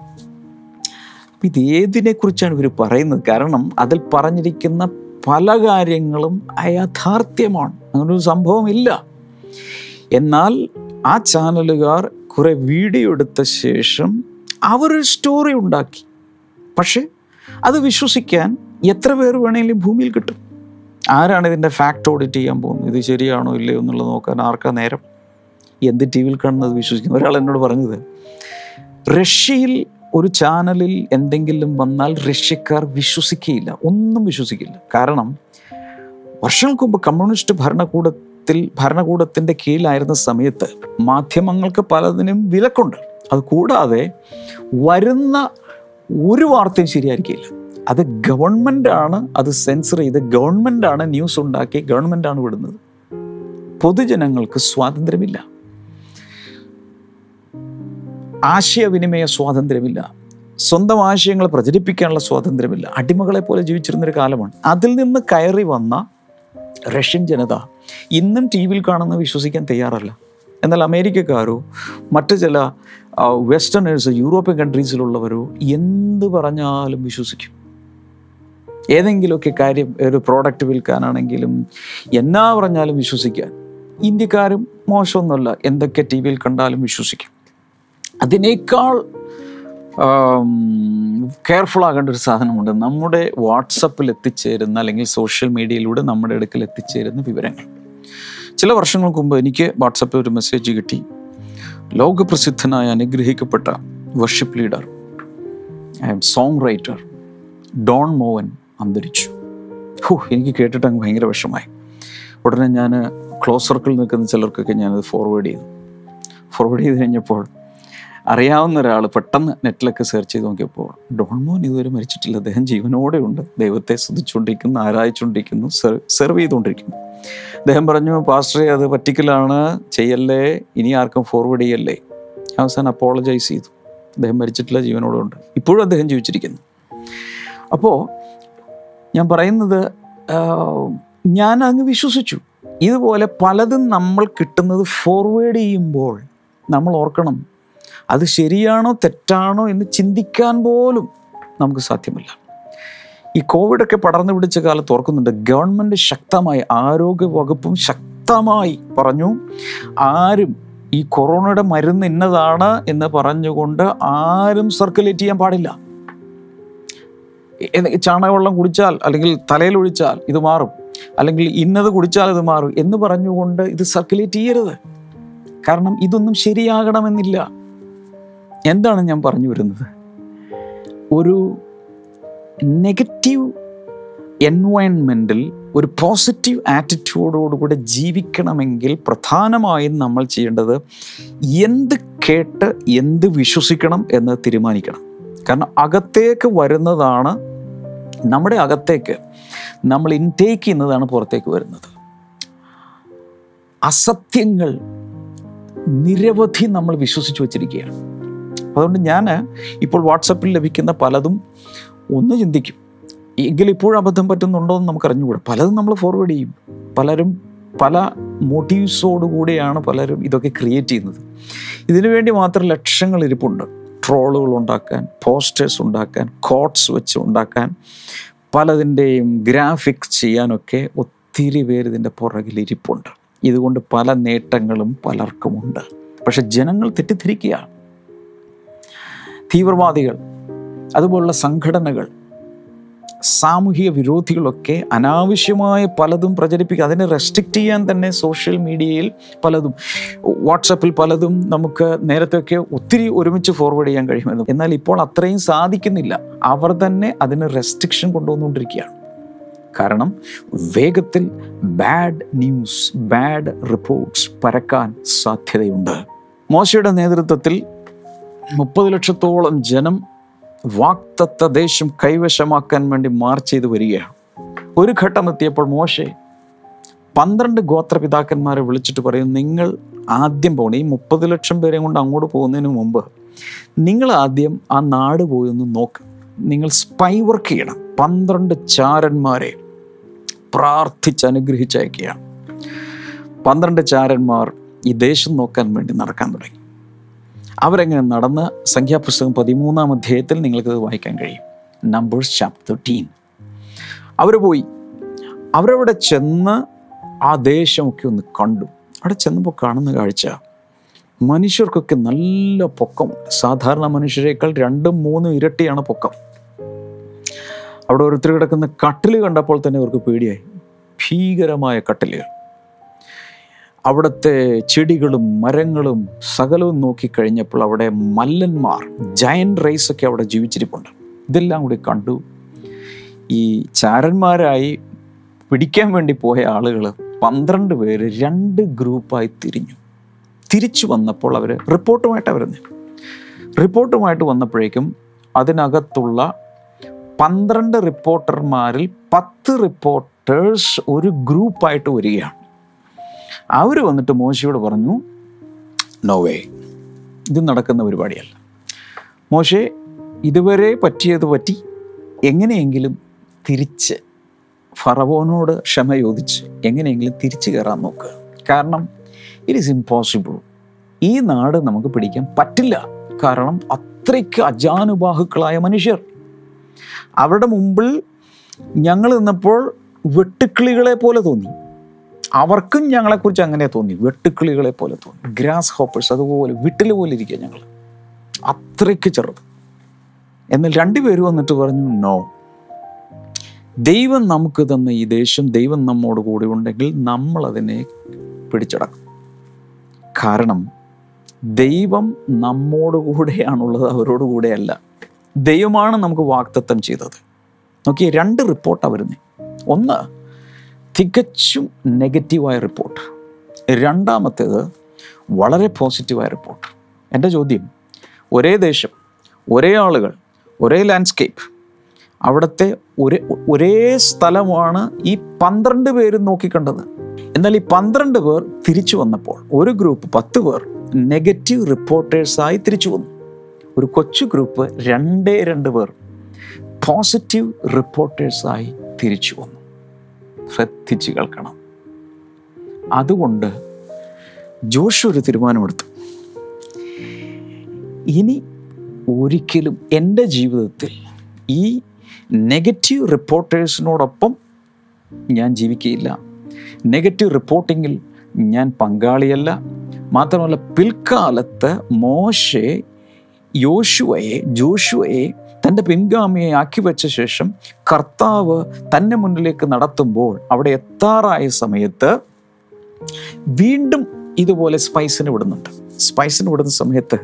അപ്പം ഇത് ഏതിനെ കുറിച്ചാണ് ഇവർ പറയുന്നത്? കാരണം അതിൽ പറഞ്ഞിരിക്കുന്ന പല കാര്യങ്ങളും അയാഥാർത്ഥ്യമാണ് അങ്ങനൊരു സംഭവമില്ല എന്നാൽ ആ ചാനലുകാർ കുറെ വീഡിയോ എടുത്ത ശേഷം അവരൊരു സ്റ്റോറി ഉണ്ടാക്കി. പക്ഷേ അത് വിശ്വസിക്കാൻ എത്ര പേർ വേണമെങ്കിലും ഭൂമിയിൽ കിട്ടും. ആരാണ് ഇതിന്റെ ഫാക്ട് ഓഡിറ്റ് ചെയ്യാൻ പോകുന്നത്? ഇത് ശരിയാണോ ഇല്ലയോ എന്നുള്ളത് നോക്കാൻ ആർക്കാ നേരം? എന്ത് ടി വിയിൽ കാണുന്നത് വിശ്വസിക്കുന്നു. ഒരാൾ എന്നോട് പറഞ്ഞത് റഷ്യയിൽ ഒരു ചാനലിൽ എന്തെങ്കിലും വന്നാൽ റഷ്യക്കാർ വിശ്വസിക്കുകയില്ല ഒന്നും വിശ്വസിക്കില്ല. കാരണം വർഷങ്ങൾക്ക് മുമ്പ് കമ്മ്യൂണിസ്റ്റ് ഭരണകൂടത്തിൽ ഭരണകൂടത്തിന്റെ കീഴിലായിരുന്ന സമയത്ത് മാധ്യമങ്ങൾക്ക് പലതിനും വിലക്കുണ്ട്. അത് കൂടാതെ വരുന്ന ഒരു വാർത്തയും ശരിയായിരിക്കില്ല. അത് ഗവൺമെന്റാണ് അത് സെൻസർ ചെയ്ത് ഗവൺമെന്റാണ് ന്യൂസ് ഉണ്ടാക്കി ഗവൺമെന്റാണ് വിടുന്നത്. പൊതുജനങ്ങൾക്ക് സ്വാതന്ത്ര്യമില്ല. ആശയവിനിമയ സ്വാതന്ത്ര്യമില്ല. സ്വന്തം ആശയങ്ങൾ പ്രചരിപ്പിക്കാനുള്ള സ്വാതന്ത്ര്യമില്ല. അടിമകളെ പോലെ ജീവിച്ചിരുന്നൊരു കാലമാണ്. അതിൽ നിന്ന് കയറി വന്ന റഷ്യൻ ജനത ഇന്നും ടി വിയിൽ കാണുന്ന വിശ്വസിക്കാൻ തയ്യാറല്ല. എന്നാൽ അമേരിക്കക്കാരോ മറ്റു ചില വെസ്റ്റേണേഴ്സ് യൂറോപ്യൻ കൺട്രീസിലുള്ളവരോ എന്ത് പറഞ്ഞാലും വിശ്വസിക്കും. ഏതെങ്കിലുമൊക്കെ കാര്യം ഒരു പ്രോഡക്റ്റ് വിൽക്കാനാണെങ്കിലും എന്നാ പറഞ്ഞാലും വിശ്വസിക്കാൻ. ഇന്ത്യക്കാരും മോശമൊന്നുമല്ല. എന്തൊക്കെ ടി വിയിൽ കണ്ടാലും വിശ്വസിക്കും. അതിനേക്കാൾ കെയർഫുൾ ആകേണ്ട ഒരു സാധനമുണ്ട്. നമ്മുടെ വാട്സപ്പിൽ എത്തിച്ചേരുന്ന അല്ലെങ്കിൽ സോഷ്യൽ മീഡിയയിലൂടെ നമ്മുടെ അടുക്കൽ എത്തിച്ചേരുന്ന വിവരങ്ങൾ. ചില വർഷങ്ങൾക്ക് മുമ്പ് എനിക്ക് വാട്സപ്പിൽ ഒരു മെസ്സേജ് കിട്ടി. ലോകപ്രസിദ്ധനായ അനുഗ്രഹിക്കപ്പെട്ട worship leader song writer Don Moen അന്തരിച്ചു. ഹോ എനിക്ക് കേട്ടിട്ട് അങ്ങ് ഭയങ്കര വിഷമായി ഉടനെ ഞാൻ ക്ലോസ് സർക്കിളിൽ നിൽക്കുന്ന ചിലർക്കൊക്കെ ഞാനത് ഫോർവേഡ് ചെയ്തു. ഫോർവേഡ് ചെയ്ത് കഴിഞ്ഞപ്പോൾ അറിയാവുന്ന ഒരാൾ പെട്ടെന്ന് നെറ്റിലൊക്കെ സെർച്ച് ചെയ്ത് നോക്കിയപ്പോൾ ഡോൺമോൻ ഇതുവരെ മരിച്ചിട്ടില്ല. അദ്ദേഹം ജീവനോടെ ഉണ്ട് ദൈവത്തെ സ്തുതിച്ചുകൊണ്ടിരിക്കുന്നു ആരാധിച്ചുകൊണ്ടിരിക്കുന്നു സെർവ് ചെയ്തുകൊണ്ടിരിക്കുന്നു. അദ്ദേഹം പറഞ്ഞു പാസ്റ്ററെ അത് പറ്റിക്കലാണ്. ചെയ്യല്ലേ. ഇനി ആർക്കും ഫോർവേഡ് ചെയ്യല്ലേ. അവസാനം അപ്പോളജൈസ് ചെയ്തു. അദ്ദേഹം മരിച്ചിട്ടില്ല ജീവനോടെ ഉണ്ട് ഇപ്പോഴും അദ്ദേഹം ജീവിച്ചിരിക്കുന്നു. അപ്പോൾ ഞാൻ പറയുന്നത് ഞാൻ അങ്ങ് വിശ്വസിച്ചു. ഇതുപോലെ പലതും നമ്മൾ കിട്ടുന്നത് ഫോർവേഡ് ചെയ്യുമ്പോൾ നമ്മൾ ഓർക്കണം അത് ശരിയാണോ തെറ്റാണോ എന്ന് ചിന്തിക്കാൻ പോലും നമുക്ക് സാധ്യമല്ല. ഈ കോവിഡൊക്കെ പടർന്നു പിടിച്ച കാലത്ത് ഓർക്കുന്നുണ്ട് ഗവൺമെന്റ് ശക്തമായി ആരോഗ്യ വകുപ്പും ശക്തമായി പറഞ്ഞു ആരും ഈ കൊറോണയുടെ മരുന്ന് ഇന്നതാണ് എന്ന് പറഞ്ഞുകൊണ്ട് ആരും സർക്കുലേറ്റ് ചെയ്യാൻ പാടില്ല. ചാണകവെള്ളം കുടിച്ചാൽ അല്ലെങ്കിൽ തലയിൽ ഒഴിച്ചാൽ ഇത് മാറും അല്ലെങ്കിൽ ഇന്നത് കുടിച്ചാൽ ഇത് മാറും എന്ന് പറഞ്ഞുകൊണ്ട് ഇത് സർക്കുലേറ്റ് ചെയ്യരുത്. കാരണം ഇതൊന്നും ശരിയാകണമെന്നില്ല. എന്താണ് ഞാൻ പറഞ്ഞു വരുന്നത്? ഒരു നെഗറ്റീവ് എൻവയൺമെന്റിൽ ഒരു പോസിറ്റീവ് ആറ്റിറ്റ്യൂഡോടുകൂടെ ജീവിക്കണമെങ്കിൽ പ്രധാനമായും നമ്മൾ ചെയ്യേണ്ടത് എന്ത് കേട്ട് എന്ത് വിശ്വസിക്കണം എന്ന് തീരുമാനിക്കണം. കാരണം അകത്തേക്ക് വരുന്നതാണ് നമ്മുടെ അകത്തേക്ക് നമ്മൾ ഇൻടേക്ക് ചെയ്യുന്നതാണ് പുറത്തേക്ക് വരുന്നത്. അസത്യങ്ങൾ നിരവധി നമ്മൾ വിശ്വസിച്ച് വച്ചിരിക്കുകയാണ്. അതുകൊണ്ട് ഞാൻ ഇപ്പോൾ വാട്സപ്പിൽ ലഭിക്കുന്ന പലതും ഒന്ന് ചിന്തിക്കും. എങ്കിൽ ഇപ്പോഴും അബദ്ധം പറ്റുന്നുണ്ടോ എന്ന് നമുക്ക് അറിഞ്ഞുകൂടാ. പലതും നമ്മൾ ഫോർവേഡ് ചെയ്യും. പലരും പല മോട്ടീവ്സോടുകൂടിയാണ് പലരും ഇതൊക്കെ ക്രിയേറ്റ് ചെയ്യുന്നത്. ഇതിനു വേണ്ടി മാത്രം ലക്ഷങ്ങൾ ഇരിപ്പുണ്ട്. ട്രോളുകൾ ഉണ്ടാക്കാൻ പോസ്റ്റേഴ്സ് ഉണ്ടാക്കാൻ കോട്ട്സ് വെച്ച് ഉണ്ടാക്കാൻ പലതിന്റെയും ഗ്രാഫിക്സ് ചെയ്യാനൊക്കെ ഒത്തിരി പേര് ഇതിന്റെ പുറകിൽ ഇരിപ്പുണ്ട്. ഇതുകൊണ്ട് പല നേട്ടങ്ങളും പലർക്കുമുണ്ട്. പക്ഷെ ജനങ്ങൾ തെറ്റിദ്ധരിക്കുകയാണ്. തീവ്രവാദികൾ അതുപോലുള്ള സംഘടനകൾ സാമൂഹിക വിരോധികളൊക്കെ അനാവശ്യമായ പലതും പ്രചരിപ്പിക്കുക അതിനെ റെസ്ട്രിക്റ്റ് ചെയ്യാൻ തന്നെ സോഷ്യൽ മീഡിയയിൽ പലതും വാട്സപ്പിൽ പലതും നമുക്ക് നേരത്തെയൊക്കെ ഒത്തിരി ഒരുമിച്ച് ഫോർവേഡ് ചെയ്യാൻ കഴിയുമായിരുന്നു. എന്നാൽ ഇപ്പോൾ അത്രയും സാധിക്കുന്നില്ല. അവർ തന്നെ അതിന് റെസ്ട്രിക്ഷൻ കൊണ്ടുവന്നുകൊണ്ടിരിക്കുകയാണ്. കാരണം വേഗത്തിൽ ബാഡ് ന്യൂസ് ബാഡ് റിപ്പോർട്ട്സ് പരക്കാൻ സാധ്യതയുണ്ട്. മോശയുടെ നേതൃത്വത്തിൽ മുപ്പത് ലക്ഷത്തോളം ജനം വാക്തത്വ ദേശം കൈവശമാക്കാൻ വേണ്ടി മാർച്ച് ചെയ്ത് വരികയാണ്. ഒരു ഘട്ടം എത്തിയപ്പോൾ മോശെ പന്ത്രണ്ട് ഗോത്രപിതാക്കന്മാരെ വിളിച്ചിട്ട് പറയും നിങ്ങൾ ആദ്യം പോകണം ഈ മുപ്പത് ലക്ഷം പേരെയും കൊണ്ട് അങ്ങോട്ട് പോകുന്നതിന് മുമ്പ് നിങ്ങൾ ആദ്യം ആ നാട് പോയി ഒന്ന് നോക്ക്. നിങ്ങൾ സ്പൈ വർക്ക് ചെയ്യണം. പന്ത്രണ്ട് ചാരന്മാരെ പ്രാർത്ഥിച്ച് അനുഗ്രഹിച്ചയക്കുകയാണ്. പന്ത്രണ്ട് ചാരന്മാർ ഈ ദേശം നോക്കാൻ വേണ്ടി നടക്കാൻ തുടങ്ങി. അവരെങ്ങനെ നടന്ന് സംഖ്യാപുസ്തകം പതിമൂന്നാം അധ്യായത്തിൽ നിങ്ങൾക്കത് വായിക്കാൻ കഴിയും. നമ്പേഴ്സ് ചാപ്റ്റർ തേർട്ടീൻ അവർ പോയി. അവരവിടെ ചെന്ന് ആ ദേശമൊക്കെ ഒന്ന് കണ്ടു. അവിടെ ചെന്നപ്പോൾ കാണുന്ന കാഴ്ച മനുഷ്യർക്കൊക്കെ നല്ല പൊക്കം. സാധാരണ മനുഷ്യരെക്കാൾ രണ്ടും മൂന്നും ഇരട്ടിയാണ് പൊക്കം. അവിടെ ഓരോരുത്തർ കിടക്കുന്ന കട്ടിൽ കണ്ടപ്പോൾ തന്നെ അവർക്ക് പേടിയായി. ഭീകരമായ കട്ടിലുകൾ. അവിടുത്തെ ചെടികളും മരങ്ങളും സകലവും നോക്കിക്കഴിഞ്ഞപ്പോൾ അവിടെ മല്ലന്മാർ ജയന്റ് റൈസ് ഒക്കെ അവിടെ ജീവിച്ചിരിപ്പുണ്ട്. ഇതെല്ലാം കൂടി കണ്ടു. ഈ ചാരന്മാരായി പിടിക്കാൻ വേണ്ടി പോയ ആളുകൾ പന്ത്രണ്ട് പേര് രണ്ട് ഗ്രൂപ്പായി തിരിഞ്ഞു. തിരിച്ചു വന്നപ്പോൾ അവർ റിപ്പോർട്ടുമായിട്ടാണ് വരുന്നത് റിപ്പോർട്ടുമായിട്ട് വന്നപ്പോഴേക്കും അതിനകത്തുള്ള പന്ത്രണ്ട് റിപ്പോർട്ടർമാരിൽ പത്ത് റിപ്പോർട്ടേഴ്സ് ഒരു ഗ്രൂപ്പായിട്ട് വരികയാണ്. അവർ വന്നിട്ട് മോശയോട് പറഞ്ഞു നോവേ ഇത് നടക്കുന്ന പരിപാടിയല്ല. മോശെ ഇതുവരെ പറ്റിയത് പറ്റി എങ്ങനെയെങ്കിലും തിരിച്ച് ഫറവോനോട് ക്ഷമ ചോദിച്ച് എങ്ങനെയെങ്കിലും തിരിച്ചു കയറാൻ നോക്കുക കാരണം ഇറ്റ് ഈസ് ഇമ്പോസിബിൾ ഈ നാട് നമുക്ക് പിടിക്കാൻ പറ്റില്ല. കാരണം അത്രയ്ക്ക് അജാനുബാഹുക്കളായ മനുഷ്യർ. അവരുടെ മുമ്പിൽ ഞങ്ങൾ നിന്നപ്പോൾ വെട്ടുക്കിളികളെ പോലെ തോന്നി. അവർക്കും ഞങ്ങളെക്കുറിച്ച് അങ്ങനെ തോന്നി. വെട്ടുക്കിളികളെ പോലെ തോന്നി. ഗ്രാസ് ഹോപ്പേഴ്സ് അതുപോലെ വിട്ടിൽ പോലെ ഇരിക്കുക ഞങ്ങൾ അത്രയ്ക്ക് ചെറുത്. എന്നാൽ രണ്ടുപേരും വന്നിട്ട് പറഞ്ഞു നോ ദൈവം നമുക്ക് തന്ന ഈ ദേഷ്യം ദൈവം നമ്മോട് കൂടി ഉണ്ടെങ്കിൽ നമ്മളതിനെ പിടിച്ചടക്കും. കാരണം ദൈവം നമ്മോട് കൂടെയാണുള്ളത് അവരോട് കൂടെയല്ല. ദൈവമാണ് നമുക്ക് വാക്തത്വം ചെയ്തത്. നോക്കിയേ രണ്ട് റിപ്പോർട്ടാണ് വരുന്നത് ഒന്ന് തികച്ചും നെഗറ്റീവായ റിപ്പോർട്ട്. രണ്ടാമത്തേത് വളരെ പോസിറ്റീവായ റിപ്പോർട്ട്. എന്റെ ചോദ്യം ഒരേ ദേശം ഒരേ ആളുകൾ ഒരേ ലാൻഡ്സ്കേപ്പ് അവിടുത്തെ ഒരേ ഒരേ സ്ഥലമാണ് ഈ പന്ത്രണ്ട് പേരും നോക്കിക്കണ്ടത്. എന്നാൽ ഈ പന്ത്രണ്ട് പേർ തിരിച്ചു വന്നപ്പോൾ ഒരു ഗ്രൂപ്പ് പത്ത് പേർ നെഗറ്റീവ് റിപ്പോർട്ടേഴ്സായി തിരിച്ചു വന്നു. ഒരു കൊച്ചു ഗ്രൂപ്പ് രണ്ടേ രണ്ട് പേർ പോസിറ്റീവ് റിപ്പോർട്ടേഴ്സായി തിരിച്ചു വന്നു. ശ്രദ്ധിച്ച് കേൾക്കണം. അതുകൊണ്ട് ജോഷ് ഒരു തീരുമാനമെടുത്തു. ഇനി ഒരിക്കലും എന്റെ ജീവിതത്തിൽ ഈ നെഗറ്റീവ് റിപ്പോർട്ടേഴ്സിനോടൊപ്പം ഞാൻ ജീവിക്കുകയില്ല. നെഗറ്റീവ് റിപ്പോർട്ടിങ്ങിൽ ഞാൻ പങ്കാളിയല്ല. മാത്രമല്ല പിൽക്കാലത്ത് മോശെ യോശുവയെ ജോഷുവയെ തന്റെ പിൻഗാമിയെ ആക്കി വെച്ച ശേഷം കർത്താവ് തന്നെ മുന്നിലേക്ക് നടത്തുമ്പോൾ അവിടെ എത്താറായ സമയത്ത് വീണ്ടും ഇതുപോലെ സ്പൈസിന് വിടുന്നുണ്ട്. സ്പൈസിന് വിടുന്ന സമയത്ത്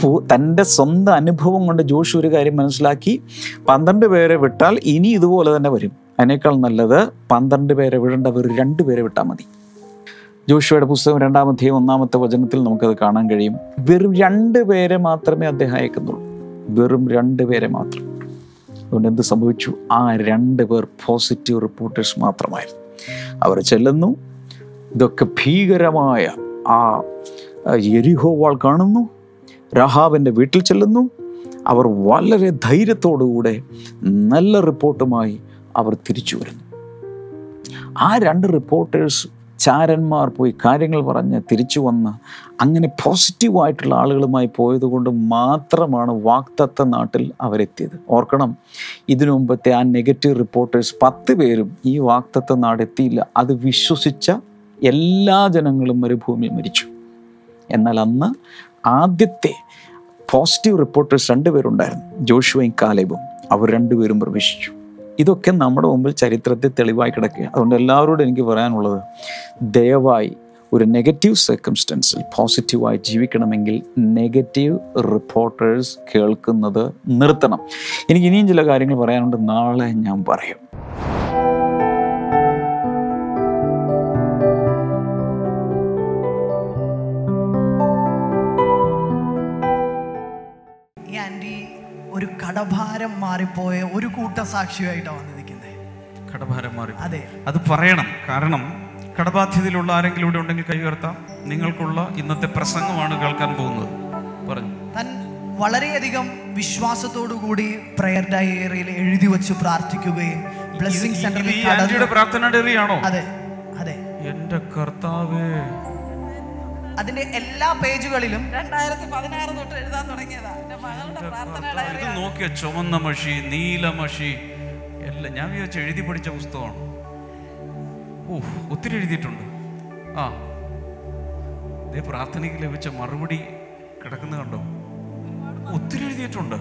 പൂ- തന്റെ സ്വന്തം അനുഭവം കൊണ്ട് ജോഷി ഒരു കാര്യം മനസ്സിലാക്കി പന്ത്രണ്ട് പേരെ വിട്ടാൽ ഇനി ഇതുപോലെ തന്നെ വരും. അതിനേക്കാൾ നല്ലത് പന്ത്രണ്ട് പേരെ വിടേണ്ടവർ രണ്ട് പേരെ വിട്ടാൽ മതി. ജോഷുവയുടെ പുസ്തകം രണ്ടാമത്തെയും ഒന്നാമത്തെ വചനത്തിൽ നമുക്കത് കാണാൻ കഴിയും. വെറും രണ്ട് പേരെ മാത്രമേ അദ്ദേഹം അയക്കുന്നുള്ളൂ. വെറും രണ്ട് പേരെ മാത്രം. അതുകൊണ്ട് എന്ത് സംഭവിച്ചു? ആ രണ്ട് പേർ പോസിറ്റീവ് റിപ്പോർട്ടേഴ്സ് മാത്രമായിരുന്നു. അവർ ചെല്ലുന്നു. ഇതൊക്കെ ഭീകരമായ ആ എരിഹോ വാൾ കാണുന്നു. രഹാബിന്റെ വീട്ടിൽ ചെല്ലുന്നു. അവർ വളരെ ധൈര്യത്തോടുകൂടെ നല്ല റിപ്പോർട്ടുമായി അവർ തിരിച്ചു വരുന്നു. ആ രണ്ട് റിപ്പോർട്ടേഴ്സ് ചാരന്മാർ പോയി കാര്യങ്ങൾ പറഞ്ഞ് തിരിച്ചു വന്ന് അങ്ങനെ പോസിറ്റീവായിട്ടുള്ള ആളുകളുമായി പോയതുകൊണ്ട് മാത്രമാണ് വാക്തത്വ നാട്ടിൽ അവരെത്തിയത്. ഓർക്കണം ഇതിനു മുമ്പത്തെ ആ നെഗറ്റീവ് റിപ്പോർട്ടേഴ്സ് പത്ത് പേരും ഈ വാക്തത്വ നാടെത്തിയില്ല. അത് വിശ്വസിച്ച എല്ലാ ജനങ്ങളും മരുഭൂമിയിൽ മരിച്ചു. എന്നാൽ അന്ന് ആദ്യത്തെ പോസിറ്റീവ് റിപ്പോർട്ടേഴ്സ് രണ്ടുപേരുണ്ടായിരുന്നു ജോഷുവയും കാലേബും. അവർ രണ്ടുപേരും പ്രവേശിച്ചു. ഇതൊക്കെ നമ്മുടെ മുമ്പിൽ ചരിത്രത്തെ തെളിവായി കിടക്കുക അതുകൊണ്ട് എല്ലാവരോടും എനിക്ക് പറയാനുള്ളത് ദയവായി ഒരു നെഗറ്റീവ് സർക്കംസ്റ്റൻസിൽ പോസിറ്റീവായി ജീവിക്കണമെങ്കിൽ നെഗറ്റീവ് റിപ്പോർട്ടേഴ്സ് കേൾക്കുന്നത് നിർത്തണം. എനിക്ക് ഇനിയും ചില കാര്യങ്ങൾ പറയാനുണ്ട്. നാളെ ഞാൻ പറയും. ഒരു കടഭാരം മാറിപ്പോയ ഒരു കൂട്ട സാക്ഷിയായിട്ടാണ് വന്നിരിക്കുന്നത്. കടഭാരം മാറി. അതെ. അത് പറയണം. കാരണം കടബാധ്യതയിലുള്ള ആരെങ്കിലും ഇവിടെ ഉണ്ടെങ്കിൽ കൈ ഉയർത്താം. നിങ്ങൾക്കുള്ള ഇന്നത്തെ പ്രസംഗമാണ് കേൾക്കാൻ പോകുന്നത്. പറഞ്ഞു. താൻ വളരെയധികം വിശ്വാസത്തോടു കൂടി പ്രയർ ഡയറിയിൽ എഴുതി വെച്ച് പ്രാർത്ഥിക്കുകയും ബ്ലെസ്സിംഗ് സെന്ററിൽ പ്രാർത്ഥന ഡയറിയാണോ അതെ. അതെ. എന്റെ കർത്താവേ അതിന്റെ എല്ലാ പേജുകളിലും രണ്ടായിരത്തി പതിനാറ് തൊട്ട് എഴുതാൻ തുടങ്ങിയതാ. എന്റെ മകളുടെ നോക്കിയ? ചുവന്ന മഷി നീല മഷി. എല്ലാം ഞാൻ വിചാരിച്ചു എഴുതി പഠിച്ച പുസ്തകമാണ്. ഓ ഒത്തിരി എഴുതിയിട്ടുണ്ട്. ആ. ഇതേ പ്രാർത്ഥനയ്ക്ക് ലഭിച്ച മറുപടി കിടക്കുന്ന കണ്ടോ? ഒത്തിരി എഴുതിയിട്ടുണ്ട്.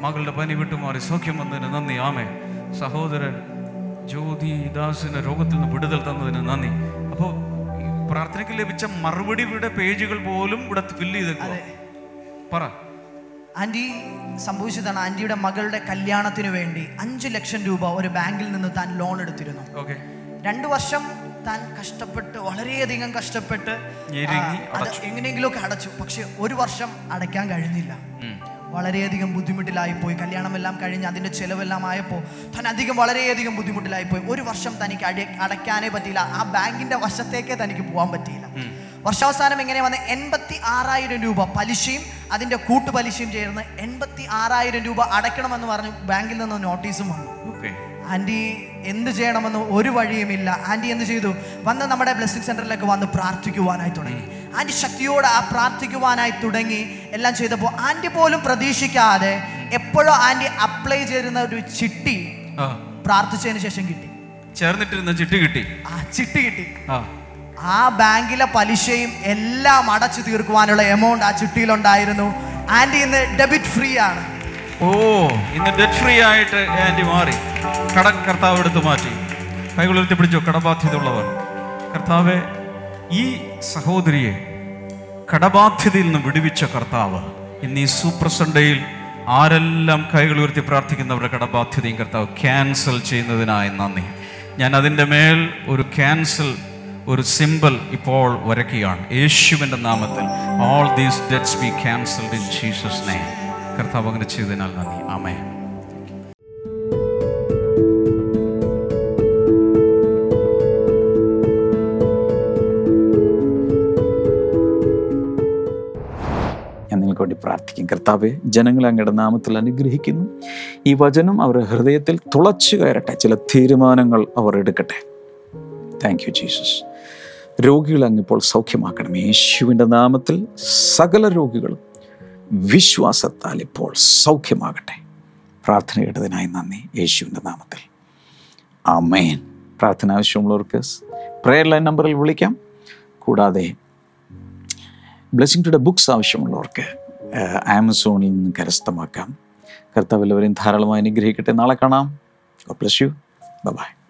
മകളുടെ പനി വിട്ടുമാറി സൗഖ്യം വന്നതിന് നന്ദി. ആമേ. സഹോദരൻ ജ്യോതി ദാസിന് രോഗത്തിൽ നിന്ന് വിടുതൽ തന്നതിന് നന്ദി. അപ്പോൾ പ്രാർത്ഥനയ്ക്ക് ലഭിച്ച മറുപടി മറുപടിയുടെ പേജുകൾ പോലും ഇവിടെ ഫില്ല് ചെയ്തേക്കും പറ. ആന്റി സംഭവിച്ചതാണ് ആന്റിയുടെ മകളുടെ കല്യാണത്തിന് വേണ്ടി അഞ്ചു ലക്ഷം രൂപ ഒരു ബാങ്കിൽ നിന്ന് താൻ ലോൺ എടുത്തിരുന്നു. ഓക്കെ. രണ്ടു വർഷം താൻ കഷ്ടപ്പെട്ട് വളരെയധികം കഷ്ടപ്പെട്ട് അത് എങ്ങനെയെങ്കിലുമൊക്കെ അടച്ചു. പക്ഷെ ഒരു വർഷം അടയ്ക്കാൻ കഴിഞ്ഞില്ല. വളരെയധികം ബുദ്ധിമുട്ടിലായിപ്പോയി. കല്യാണമെല്ലാം കഴിഞ്ഞ് അതിന്റെ ചിലവെല്ലാം ആയപ്പോൾ താൻ അധികം വളരെയധികം ബുദ്ധിമുട്ടിലായിപ്പോയി. ഒരു വർഷം തനിക്ക് അടി അടയ്ക്കാനേ പറ്റിയില്ല. ആ ബാങ്കിന്റെ വശത്തേക്കേ തനിക്ക് പോകാൻ പറ്റിയില്ല. വർഷാവസാനം എങ്ങനെ വന്ന് എൺപത്തി ആറായിരം രൂപ പലിശയും അതിന്റെ കൂട്ടുപലിശയും ചേർന്ന് എൺപത്തി ആറായിരം രൂപ അടയ്ക്കണമെന്ന് പറഞ്ഞു ബാങ്കിൽ നിന്ന് നോട്ടീസും വന്നു. ആന്റി എന്ത് ചെയ്യണമെന്ന് ഒരു വഴിയുമില്ല. ആന്റി എന്ത് ചെയ്തു? വന്ന് നമ്മുടെ ബ്ലെസ്സിങ് സെന്ററിലേക്ക് വന്ന് പ്രാർത്ഥിക്കുവാനായി തുടങ്ങി. ആന്റി ശക്തിയോട് ആ പ്രാർത്ഥിക്കുവാനായി തുടങ്ങി. എല്ലാം ചെയ്തപ്പോൾ ആന്റി പോലും പ്രതീക്ഷിക്കാതെ എപ്പോഴും ആന്റി അപ്ലൈ ചെയ്യുന്ന ഒരു ചിട്ടി പ്രാർത്ഥിച്ചതിന് ശേഷം കിട്ടി. ചേർന്നിട്ടിരുന്ന ചിട്ടി കിട്ടി. ആ ചിട്ടി കിട്ടി. ആ. ആ ബാങ്കിലെ പലിശയും എല്ലാം അടച്ചു തീർക്കുവാനുള്ള എമൗണ്ട് ആ ചിട്ടിയിലുണ്ടായിരുന്നു. ആന്റി ഇന്ന് ഡെബിറ്റ് ഫ്രീ ആണ്. ഓ ഇന്ന് ഡെറ്റ് ഫ്രീ ആയിട്ട് ആന്റി മാറി. കടം കർത്താവ് എടുത്ത് മാറ്റി. കൈകളുയർത്തി പിടിച്ചു കടബാധ്യത ഉള്ളവർ കർത്താവ് ഈ സഹോദരിയെ കടബാധ്യതയിൽ നിന്ന് വിടുവിച്ച കർത്താവ് ഇന്ന് ഈ സൂപ്പർ സൺഡേയിൽ ആരെല്ലാം കൈകൾ ഉയർത്തി പ്രാർത്ഥിക്കുന്നവരുടെ കടബാധ്യതയും കർത്താവ് ക്യാൻസൽ ചെയ്യുന്നതിനായി നന്ദി. ഞാൻ അതിന്റെ മേൽ ഒരു ക്യാൻസൽ ഒരു സിമ്പിൾ ഇപ്പോൾ വരയ്ക്കുകയാണ്. യേശുവിന്റെ നാമത്തിൽ all these debts be cancelled in Jesus name കർത്താവ് അങ്ങനെ ചെയ്തതിനാൽ നന്ദി. ആമേ പ്രാർത്ഥിക്കും. കർത്താവ് ജനങ്ങളെ അങ്ങയുടെ നാമത്തിൽ അനുഗ്രഹിക്കുന്നു. ഈ വചനം അവരുടെ ഹൃദയത്തിൽ തുളച്ചു കയറട്ടെ. ചില തീരുമാനങ്ങൾ അവർ എടുക്കട്ടെ. താങ്ക് യു ജീസസ് രോഗികളെ അങ്ങിപ്പോൾ സൗഖ്യമാക്കണം യേശുവിന്റെ നാമത്തിൽ സകല രോഗികളും വിശ്വാസത്താൽ ഇപ്പോൾ സൗഖ്യമാകട്ടെ. പ്രാർത്ഥന കേട്ടതിനായി നന്ദി. യേശുവിന്റെ നാമത്തിൽ. ആമേൻ. പ്രാർത്ഥന ആവശ്യമുള്ളവർക്ക് പ്രെയർ ലൈൻ നമ്പറിൽ വിളിക്കാം. കൂടാതെ ബ്ലെസ്സിംഗ് ടുഡേ ബുക്സ് ആവശ്യമുള്ളവർക്ക് ആമസോണിൽ നിന്ന് കരസ്ഥമാക്കാം. കർത്താവ് എല്ലാവരെയും ധാരാളമായി അനുഗ്രഹിക്കട്ടെ. നാളെ കാണാം. Bless you by